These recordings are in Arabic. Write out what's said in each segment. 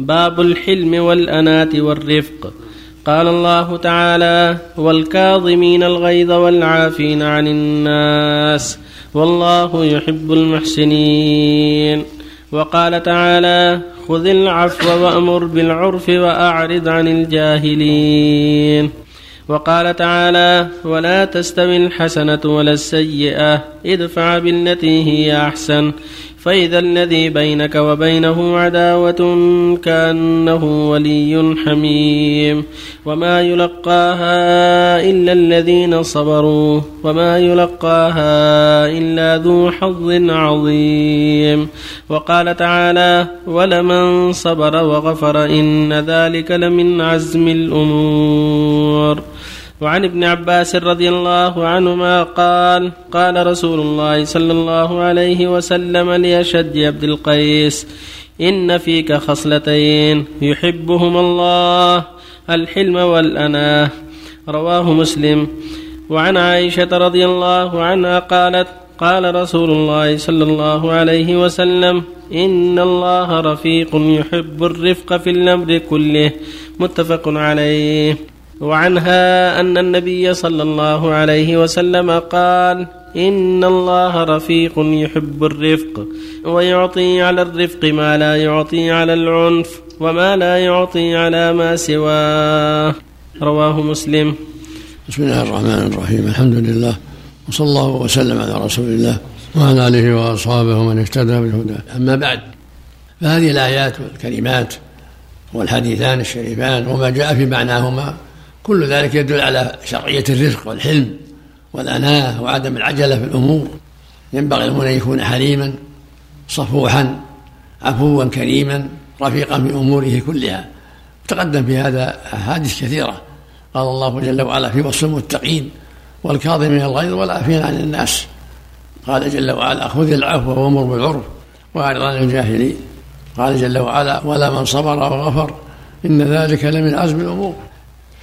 باب الحلم والأنات والرفق. قال الله تعالى والكاظمين الغيظ والعافين عن الناس والله يحب المحسنين. وقال تعالى خذ العفو وأمر بالعرف وأعرض عن الجاهلين. وقال تعالى ولا تستوي الحسنة ولا السيئة ادفع بالتي هي أحسن. فإذا الذي بينك وبينه عداوة كأنه ولي حميم. وما يلقاها إلا الذين صبروا. وما يلقاها إلا ذو حظ عظيم. وقال تعالى ولمن صبر وغفر إن ذلك لمن عزم الأمور وعن ابن عباس رضي الله عنهما قال قال رسول الله صلى الله عليه وسلم لأشد عبد القيس إن فيك خصلتين يحبهما الله الحلم والأناه رواه مسلم. وعن عائشة رضي الله عنها قالت قال رسول الله صلى الله عليه وسلم إن الله رفيق يحب الرفق في الأمر كله. متفق عليه. وعنها أن النبي صلى الله عليه وسلم قال إن الله رفيق يحب الرفق ويعطي على الرفق ما لا يعطي على العنف وما لا يعطي على ما سواه. رواه مسلم. بسم الله الرحمن الرحيم. الحمد لله وصلى الله وسلم على رسول الله وعلى آله وأصحابه ومن اهتدى بالهدى أما بعد فهذه الآيات والكلمات والحديثان الشريفان وما جاء في معناهما كل ذلك يدل على شرعية الرزق والحلم والأناة وعدم العجلة في الأمور. ينبغي المؤمن أن يكون حليما صفوحا عفوا كريما رفيقا في أموره كلها. تقدم في هذا أحاديث كثيرة. قال الله جل وعلا في وصف المتقين والكاظمين الغيظ والعافين عن الناس. قال جل وعلا خذ العفو وامر بالعرف وأعرض عن الجاهلين. قال جل وعلا ولا من صبر وغفر ان ذلك لمن عزم الأمور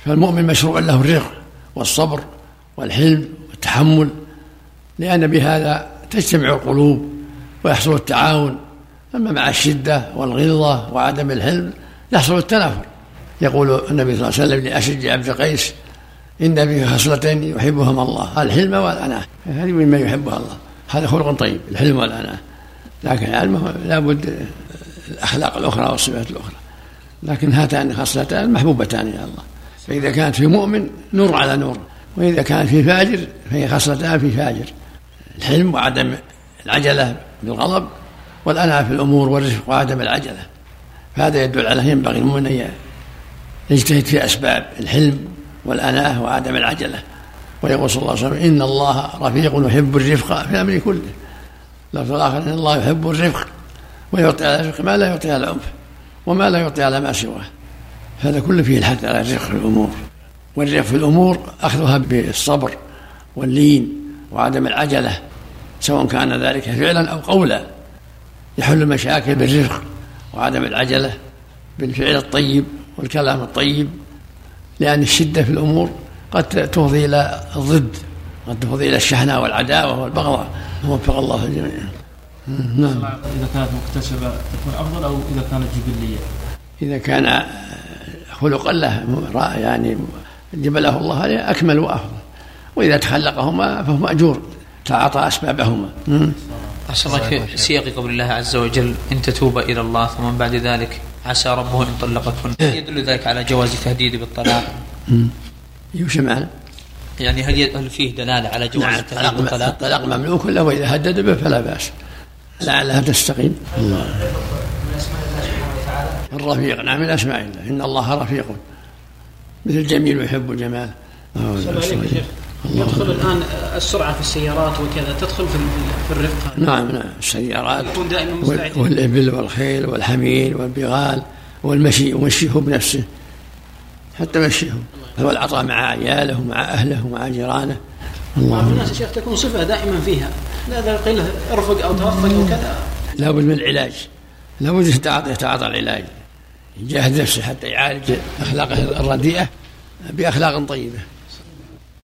فالمؤمن مشروع له الرق والصبر والحلم والتحمل لأن بهذا تجتمع القلوب ويحصل التعاون. أما مع الشدة والغلظة وعدم الحلم يحصل التنافر. يقول النبي صلى الله عليه وسلم لأشج عبد قيس إن فيه خصلتين يحبهما الله الحلم والأناة. هذه مما يحبها الله. هذا خلق طيب الحلم والأناة. لكن علمه لابد الأخلاق الأخرى والصفات الأخرى. لكن هاتان خصلتان محبوبتان إلى الله. فإذا كانت في مؤمن نور على نور وإذا كانت في فاجر فهي خصلتان في فاجر. الحلم وعدم العجلة بالغضب والأناة في الأمور والرفق وعدم العجلة. فهذا يدل على ينبغي المؤمن أن يجتهد في أسباب الحلم والأناة وعدم العجلة. ويقول صلى الله عليه وسلم إن الله رفيق يحب الرفق في الأمر كله. لفظ الآخر إن الله يحب الرفق ويعطي على الرفق ما لا يعطي على العنف وما لا يعطي على ما سواه. هذا كله فيه الحث على الرفق في الأمور. والرفق في الأمور أخذها بالصبر واللين وعدم العجلة سواء كان ذلك فعلا أو قولا. يحل المشاكل بالرفق وعدم العجلة بالفعل الطيب والكلام الطيب لأن الشدة في الأمور قد تفضي إلى الضد قد تفضي إلى الشحناء والعداوة والبغضاء. وفق الله الجميع. نعم. إذا كانت مكتسبة تكون أفضل أو إذا كانت جبلية؟ إذا كان خلقا له يعني جبله الله عليه أكمل وأفضل. وإذا تخلقهما فهو مأجور تعاطى أسبابهما. أحسن الله في سياق قول الله عز وجل إن تتوبا إلى الله ثم بعد ذلك عسى ربه إن طلقكن. يدل ذلك على جواز التهديد بالطلاق؟ يوش معنى يعني هل هل فيه دلالة على جواز نعم التهديد بالطلاق؟ الطلاق مملوك له وإذا هدد به فلا بأس. لعلها تستقيم. الله. الرفيق نعم من أسماء الله. إن الله رفيق. مثل جميل يحب الجمال يدخل الآن السرعة في السيارات وكذا. تدخل في في الرفق نعم نعم. السيارات يكون دائما مستعد. والإبل والخيل والحمير والبغال والمشي ومشيه بنفسه حتى مشيهم هو العطاء مع عياله ومع أهله ومع جيرانه. بعض الناس يا شيخ تكون صفة دائما فيها. لا قيل ارفق أو توفق أو كذا. لابد من العلاج. لابد يتعاطى يتعاطى العلاج. يجاهد نفسه حتى يعالج أخلاقه الرديئة بأخلاق طيبة.